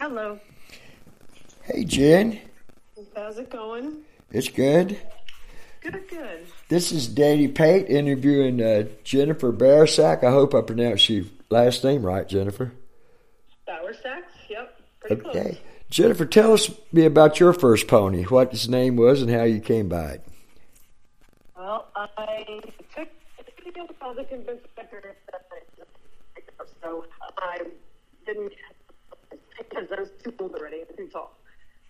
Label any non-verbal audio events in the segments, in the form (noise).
Hello. Hey, Jen. How's it going? It's good. Good, good. This is Danny Pate interviewing uh, Jennifer Barasak. I hope I pronounced your last name right, Jennifer. Bauersachs? Yep. Pretty Okay. close. Jennifer, tell us me about your first pony, what his name was, and how you came by it. Well, I took I took a deal with all the convinced records that I so I didn't because I was too old already and too tall.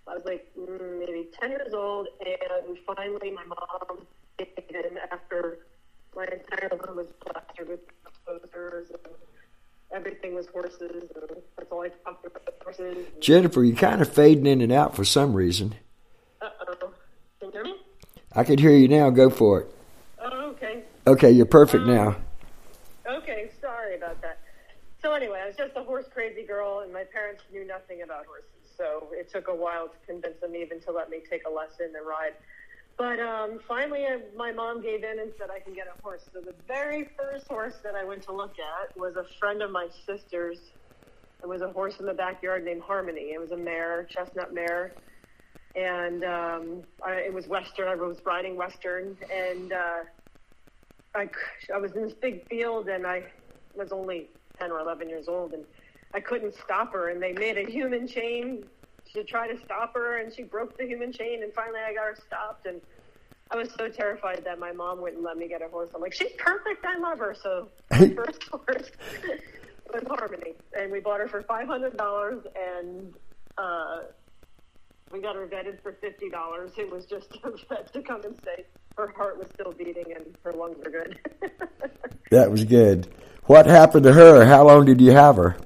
I was like mm, maybe 10 years old, and finally my mom came in after my entire room was plastered with posters and everything was horses. And that's all I talked about horses. Jennifer, you're kind of fading in and out for some reason. Uh oh. Can you hear me? I can hear you now. Go for it. Oh, okay. Okay, you're perfect now. Okay, sorry about that. So anyway, I was just a horse crazy girl, and my parents knew nothing about horses. So it took a while to convince them even to let me take a lesson and ride. But um, finally, I, my mom gave in and said I can get a horse. So the very first horse that I went to look at was a friend of my sister's. It was a horse in the backyard named Harmony. It was a mare, chestnut mare, and um, I, it was Western. I was riding Western, and uh, I, I was in this big field and I was only 10 or 11 years old and I couldn't stop her and they made a human chain to try to stop her and she broke the human chain and finally I got her stopped and I was so terrified that my mom wouldn't let me get a horse. I'm like, she's perfect. I love her. So (laughs) first horse was Harmony and we bought her for $500 and, uh, we got her vetted for fifty dollars. It was just (laughs) a vet to come and say her heart was still beating and her lungs are good. (laughs) That was good. What happened to her? How long did you have her?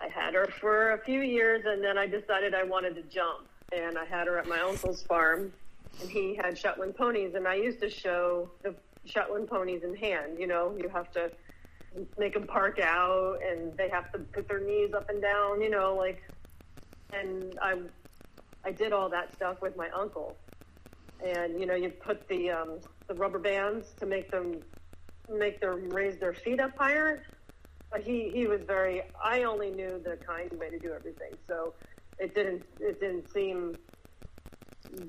I had her for a few years and then I decided I wanted to jump. And I had her at my uncle's farm and he had Shetland ponies and I used to show the Shetland ponies in hand. You know, you have to make them park out and they have to put their knees up and down, you know, like, and I, I did all that stuff with my uncle. And, you know, you put the, um, the rubber bands to make them, make them raise their feet up higher. But he, he was very, I only knew the kind way to do everything. So it didn't, it didn't seem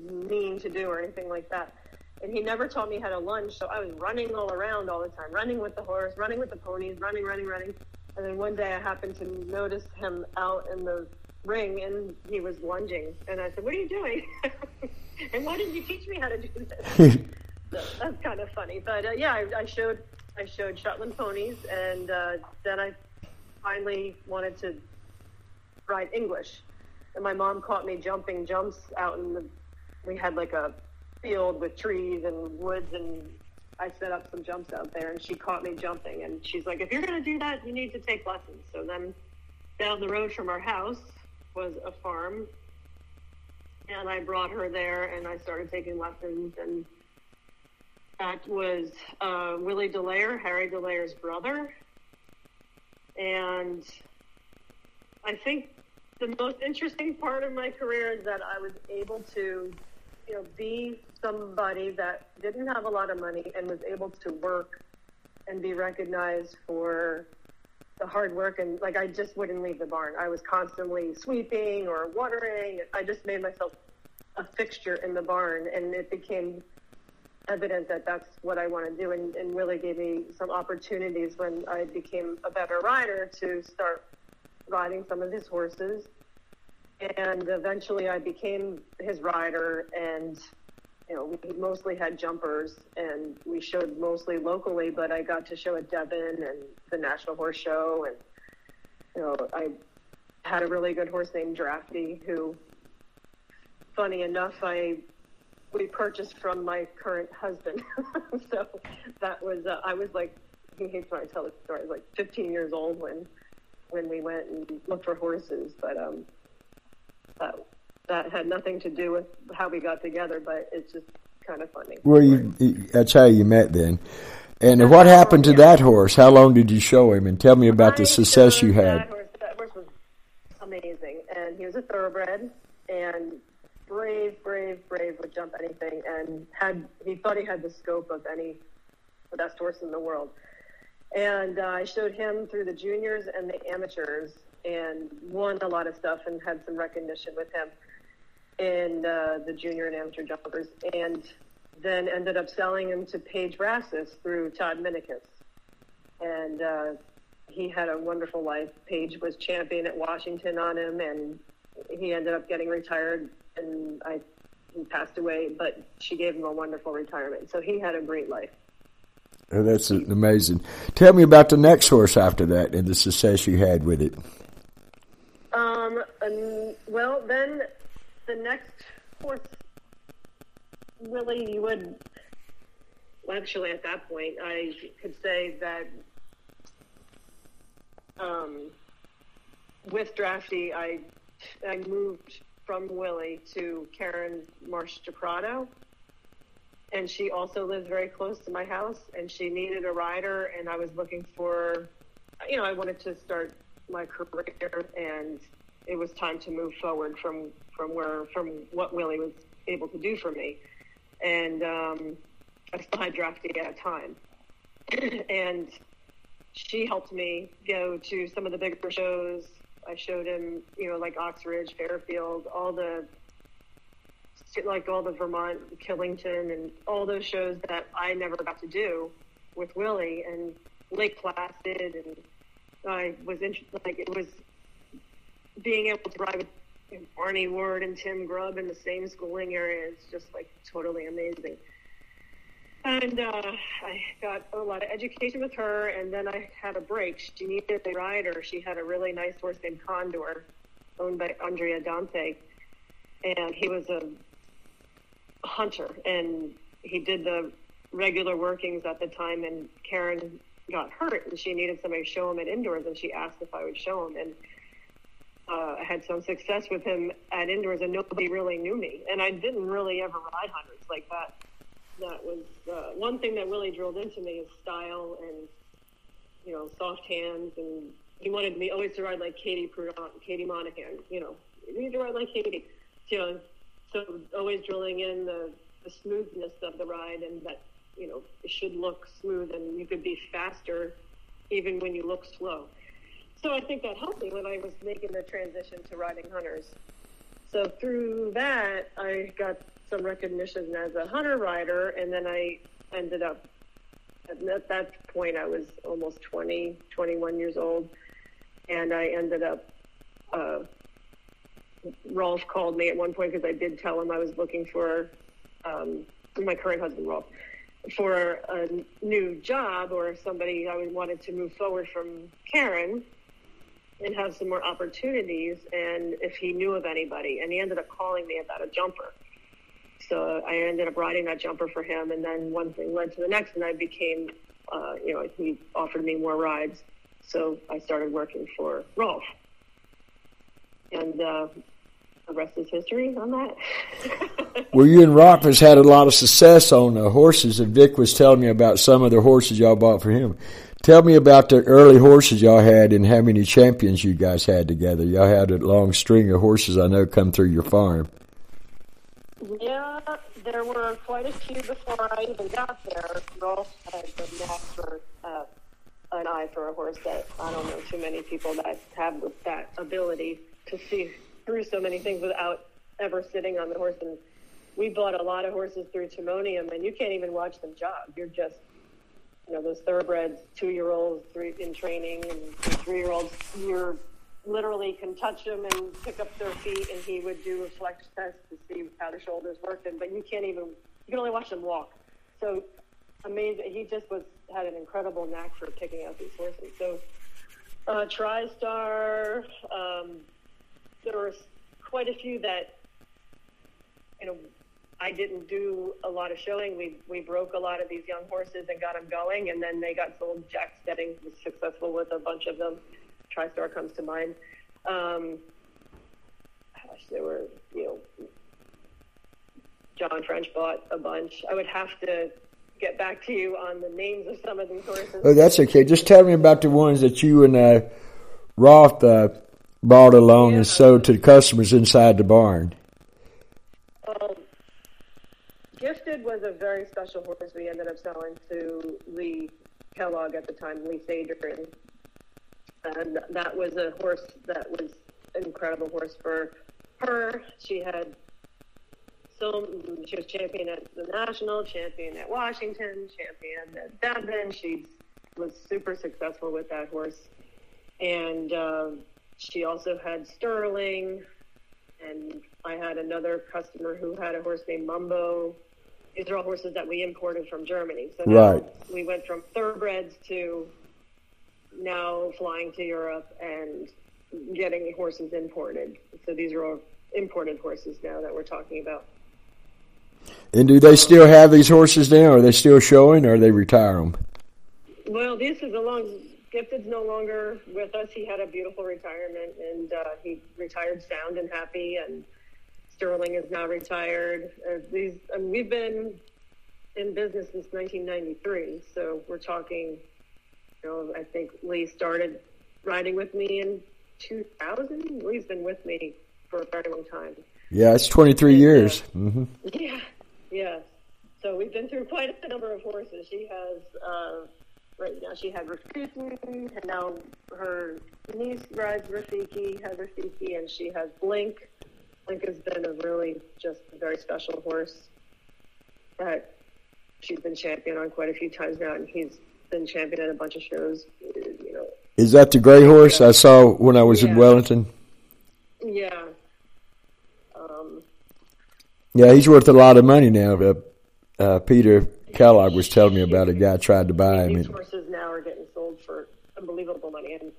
mean to do or anything like that. And he never taught me how to lunge, so I was running all around all the time, running with the horse, running with the ponies, running, running, running. And then one day I happened to notice him out in the ring and he was lunging. And I said, What are you doing? (laughs) and why didn't you teach me how to do this? (laughs) so that's kind of funny. But uh, yeah, I, I showed I showed Shetland ponies, and uh, then I finally wanted to ride English. And my mom caught me jumping jumps out in the. We had like a field with trees and woods, and I set up some jumps out there, and she caught me jumping. And she's like, "If you're going to do that, you need to take lessons." So then, down the road from our house was a farm, and I brought her there, and I started taking lessons, and that was uh, Willie de Leyer, Harry de Leyer's brother. And I think the most interesting part of my career is that I was able to, you know, be somebody that didn't have a lot of money and was able to work and be recognized for the hard work and like I just wouldn't leave the barn. I was constantly sweeping or watering. I just made myself a fixture in the barn and it became evident that that's what I want to do and, and really gave me some opportunities when I became a better rider to start riding some of his horses. And eventually I became his rider and you know, we mostly had jumpers and we showed mostly locally, but I got to show at Devon and the National Horse Show. And, you know, I had a really good horse named Drafty who, funny enough, I, we purchased from my current husband. (laughs) so that was, uh, I was like, he hates when I tell the story. I was like 15 years old when, when we went and looked for horses, but, um, that, that had nothing to do with how we got together, but it's just kind of funny. Well, you, that's how you met then. And what happened to Yeah. that horse? How long did you show him? And tell me about the success you had. That horse, that horse was amazing, and he was a thoroughbred, and brave, brave, brave would jump anything, and had he thought he had the scope of any the best horse in the world. And uh, I showed him through the juniors and the amateurs and won a lot of stuff and had some recognition with him in uh, the junior and amateur jumpers. And then ended up selling him to Paige Rassis through Todd Minikus. And uh, he had a wonderful life. Paige was champion at Washington on him, and he ended up getting retired. And I he passed away, but she gave him a wonderful retirement. So he had a great life. Oh, that's amazing. Tell me about the next horse after that and the success you had with it. Um, um well, then the next horse, really, you would. Well, actually, at that point, I could say that um, with Drafty, I I moved from Willie to Karen Marsh Prado and she also lives very close to my house and she needed a rider and I was looking for you know I wanted to start my career and it was time to move forward from from where from what Willie was able to do for me. And um, I still had drafty at a time. (clears throat) And she helped me go to some of the bigger shows. I showed him you know like Oxridge Fairfield all the like all the Vermont Killington and all those shows that I never got to do with Willie. And Lake Placid and I was interested like it was being able to ride with Barney Ward and Tim Grubb in the same schooling area is just like totally amazing. And uh, I got a lot of education with her, and then I had a break. She needed a rider. She had a really nice horse named Condor, owned by Andrea Dante, and he was a hunter, and he did the regular workings at the time. And Karen got hurt, and she needed somebody to show him at indoors, and she asked if I would show him. And uh, I had some success with him at indoors, and nobody really knew me. And I didn't really ever ride hunters like that. That was uh, one thing that really drilled into me is style and you know soft hands, and he wanted me always to ride like Katie Prudhomme, Katie Monahan. You know, you need to ride like Katie. You know, so always drilling in the, the smoothness of the ride and that you know it should look smooth and you could be faster even when you look slow. So I think that helped me when I was making the transition to riding hunters. So through that, I got some recognition as a hunter rider, and then I ended up at that point I was almost 20, 21 years old, and I ended up uh, Rolf called me at one point because I did tell him I was looking for um, my current husband, Rolf, for a new job or somebody I wanted to move forward from Karen and have some more opportunities and if he knew of anybody. And he ended up calling me about a jumper. So I ended up riding that jumper for him. And then one thing led to the next, and I became, uh, you know, he offered me more rides. So I started working for Rolf. And uh, the rest is history on that. (laughs) well, you and Rolf has had a lot of success on the horses, and Vic was telling me about some of the horses y'all bought for him. Tell me about the early horses y'all had and how many champions you guys had together. Y'all had a long string of horses I know come through your farm. Yeah, there were quite a few before I even got there. Rolf had the knack for uh, an eye for a horse that I don't know too many people that have that ability to see through so many things without ever sitting on the horse. And we bought a lot of horses through Timonium, and you can't even watch them jog. You're just, you know, those thoroughbreds, two year olds three, in training, and three year olds, you're literally can touch them and pick up their feet, and he would do a flex test to see how their shoulders worked. And, but you can't even, you can only watch them walk. So amazing. He just was, had an incredible knack for picking out these horses. So, uh, TriStar, um, there were quite a few that, you know, I didn't do a lot of showing. We we broke a lot of these young horses and got them going, and then they got sold. Jack Stedding was successful with a bunch of them. TriStar comes to mind. Um, gosh, there were you know, John French bought a bunch. I would have to get back to you on the names of some of these horses. Oh, that's okay. Just tell me about the ones that you and uh, Rolf uh, brought along yeah. and sold to the customers inside the barn? Um, Gifted was a very special horse we ended up selling to Lee Kellogg at the time, Lee Sadrian. And that was a horse that was an incredible horse for her. She had so she was champion at the national, champion at Washington, champion at Devon. She was super successful with that horse, and uh, she also had Sterling. And I had another customer who had a horse named Mumbo. These are all horses that we imported from Germany. So right. we went from thoroughbreds to now flying to Europe and getting horses imported. So these are all imported horses now that we're talking about. And do they still have these horses now? Are they still showing, or they retire them? Well, this is a long. Gifted's no longer with us. He had a beautiful retirement, and uh, he retired sound and happy. And Sterling is now retired. Uh, these and we've been in business since 1993, so we're talking. You know, I think Lee started riding with me in 2000. Lee's been with me for a very long time. Yeah, it's 23 and, years. Uh, mm-hmm. Yeah, yeah. So we've been through quite a number of horses. She has, uh, right now, she had Rafiki, and now her niece rides Rafiki, has Rafiki, and she has Blink. Blink has been a really just a very special horse that she's been champion on quite a few times now, and he's been champion at a bunch of shows. You know. Is that the gray horse I saw when I was yeah. in Wellington? Yeah. Um, yeah, he's worth a lot of money now. Uh, uh, Peter Kellogg was telling me about a guy tried to buy him. These horses now are getting sold for unbelievable money, and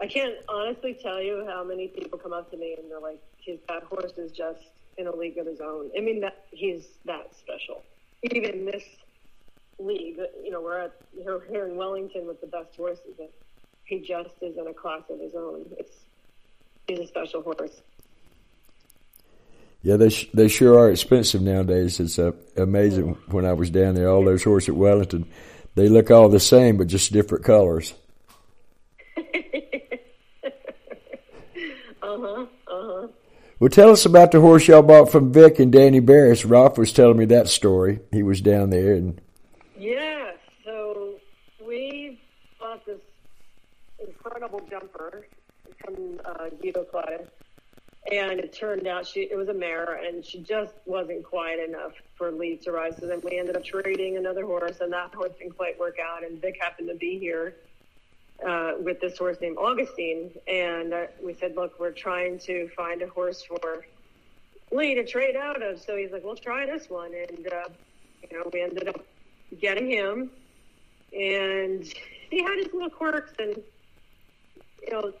I can't honestly tell you how many people come up to me and they're like, "His that horse is just in a league of his own." I mean, that he's that special. Even this league, you know, we're at we're here in Wellington with the best horses, and he just is in a class of his own. It's he's a special horse. Yeah, they sh- they sure are expensive nowadays. It's uh, amazing. When I was down there, all those horses at Wellington, they look all the same, but just different colors. (laughs) uh huh. Well, tell us about the horse y'all bought from Vic and Danny Barris. Rolf was telling me that story. He was down there and. Yeah, so we bought this incredible jumper from uh, Guido Claudia and it turned out she it was a mare and she just wasn't quiet enough for Lee to ride. So then we ended up trading another horse, and that horse didn't quite work out. And Vic happened to be here uh, with this horse named Augustine, and uh, we said, "Look, we're trying to find a horse for Lee to trade out of." So he's like, "We'll try this one," and uh, you know, we ended up getting him, and he had his little quirks and you know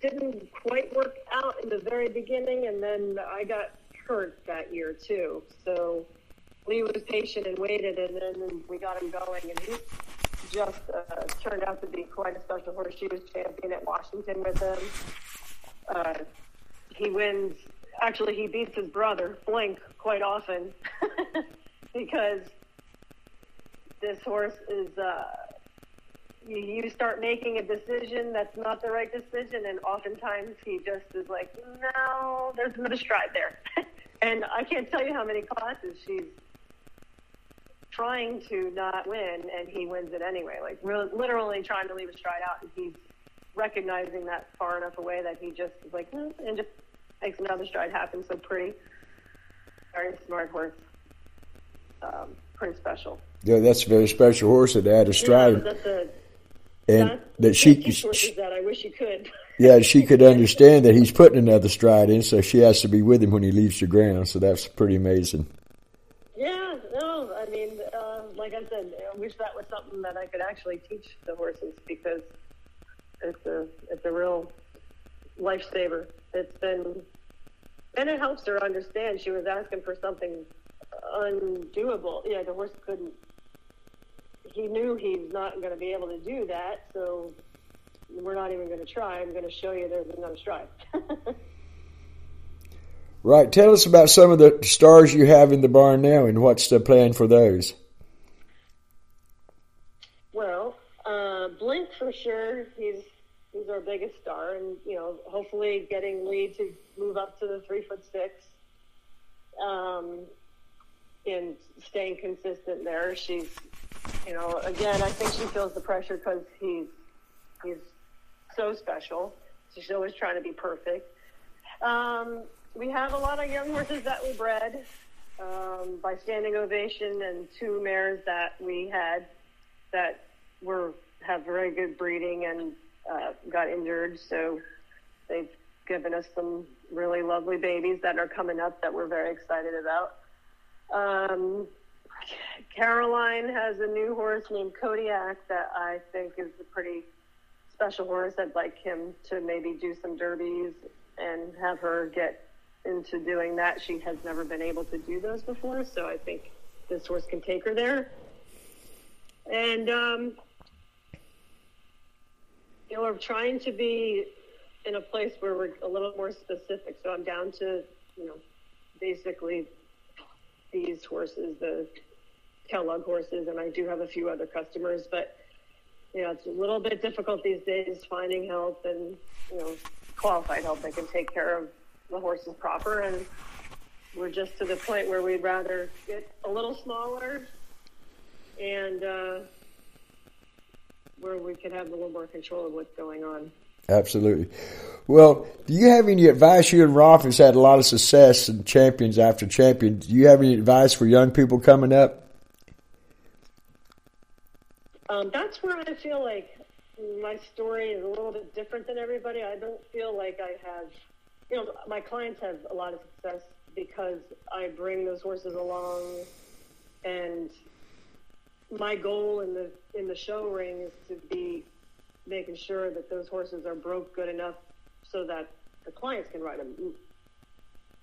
didn't quite work out in the very beginning, and then I got hurt that year too. So Lee was patient and waited, and then we got him going, and he just uh, turned out to be quite a special horse. She was champion at Washington with him. Uh, he wins. Actually, he beats his brother Blink quite often (laughs) because this horse is. Uh, you, you start making a decision that's not the right decision, and oftentimes he just is like, no, there's another stride there. (laughs) and I can't tell you how many classes she's trying to not win, and he wins it anyway. Like really, literally trying to leave a stride out, and he's recognizing that far enough away that he just is like, mm, and just makes another stride happen. So pretty, very smart horse. Um, pretty special. Yeah, that's a very special horse that had a stride. Yeah, and that she, she that I wish you could. yeah, she could understand that he's putting another stride in, so she has to be with him when he leaves the ground. So that's pretty amazing. Yeah, no, I mean, like I said, I wish that was something that I could actually teach the horses because it's a it's a real lifesaver. It's been, and it helps her understand. She was asking for something undoable. Yeah, the horse couldn't he knew he's not going to be able to do that, so we're not even going to try. I'm going to show you there's another stride. (laughs) right. Tell us about some of the stars you have in the barn now and what's the plan for those. Well, uh, Blink for sure. He's he's our biggest star, and you know, hopefully getting Lee to move up to the three foot six. Um, and staying consistent there. She's you know, again, I think she feels the pressure because he's he's so special. She's always trying to be perfect. Um, we have a lot of young (laughs) horses that we bred um, by standing ovation, and two mares that we had that were have very good breeding and uh, got injured. So they've given us some really lovely babies that are coming up that we're very excited about. Um, Caroline has a new horse named Kodiak that I think is a pretty special horse. I'd like him to maybe do some derbies and have her get into doing that. She has never been able to do those before, so I think this horse can take her there. And um, you know, we're trying to be in a place where we're a little more specific. So I'm down to, you know, basically these horses, the Kellogg horses, and I do have a few other customers, but you know, it's a little bit difficult these days finding help and you know, qualified help that can take care of the horses proper. And we're just to the point where we'd rather get a little smaller and uh, where we could have a little more control of what's going on. Absolutely. Well, do you have any advice? You and Rolf has had a lot of success and champions after champions. Do you have any advice for young people coming up? Um, that's where I feel like my story is a little bit different than everybody. I don't feel like I have, you know, my clients have a lot of success because I bring those horses along, and my goal in the in the show ring is to be making sure that those horses are broke good enough so that the clients can ride them.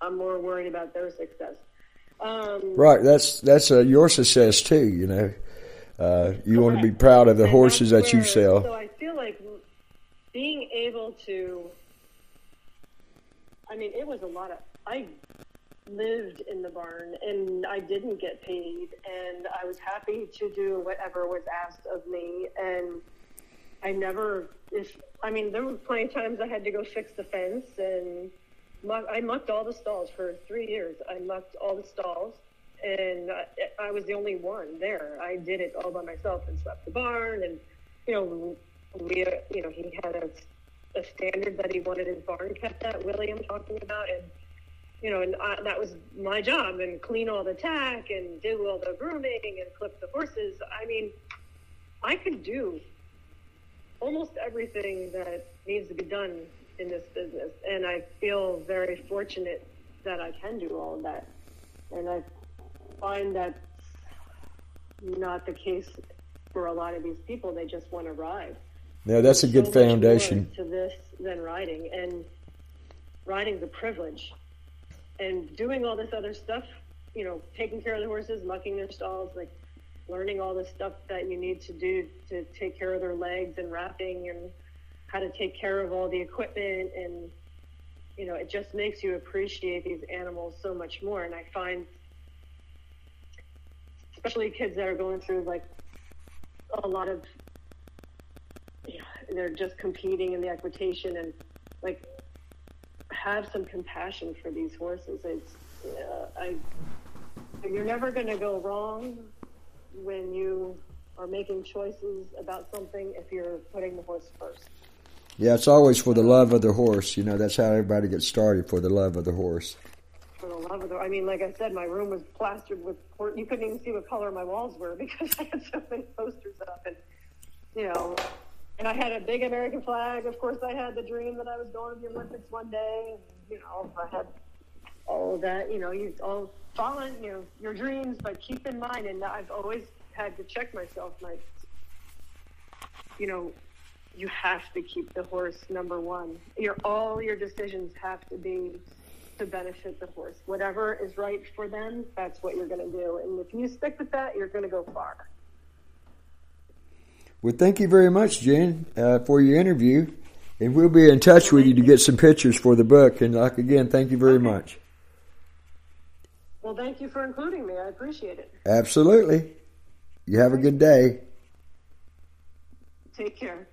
I'm more worried about their success. Um, right. That's that's uh, your success too. You know, uh, you correct. want to be proud of the and horses that you sell. So I feel like being able to. I mean, it was a lot of. I lived in the barn and I didn't get paid, and I was happy to do whatever was asked of me and I never, if I mean, there were plenty of times I had to go fix the fence, and muck, I mucked all the stalls for three years. I mucked all the stalls, and I, I was the only one there. I did it all by myself and swept the barn, and you know, we, you know, he had a, a standard that he wanted his barn kept that William talking about, and you know, and I, that was my job, and clean all the tack, and do all the grooming, and clip the horses. I mean, I could do almost everything that needs to be done in this business. And I feel very fortunate that I can do all of that. And I find that not the case for a lot of these people. They just want to ride. Yeah, that's There's a good so foundation to this than riding, and riding's a privilege. And doing all this other stuff, you know, taking care of the horses, mucking their stalls, like learning all the stuff that you need to do to take care of their legs and wrapping and how to take care of all the equipment. And you know it just makes you appreciate these animals so much more. And i find especially kids that are going through like a lot of you know, they're just competing in the equitation and like have some compassion for these horses it's uh, i you're never going to go wrong when you are making choices about something if you're putting the horse first. Yeah, it's always for the love of the horse. You know, that's how everybody gets started for the love of the horse. For the love of the, I mean, like I said, my room was plastered with. You couldn't even see what color my walls were (laughs) because I had so many posters up, and you know, and I had a big American flag. Of course, I had the dream that I was going to the Olympics one day. And, you know, I had all of that. You know, you all follow you know your dreams, but keep in mind, and I've always had to check myself, like you know, you have to keep the horse number one. Your all your decisions have to be to benefit the horse. Whatever is right for them, that's what you're going to do. And if you stick with that, you're going to go far. Well, thank you very much, Jen, uh, for your interview. And we'll be in touch with you to get some pictures for the book. And like again, thank you very okay. much. Well, thank you for including me. I appreciate it. Absolutely. You have a good day. Take care.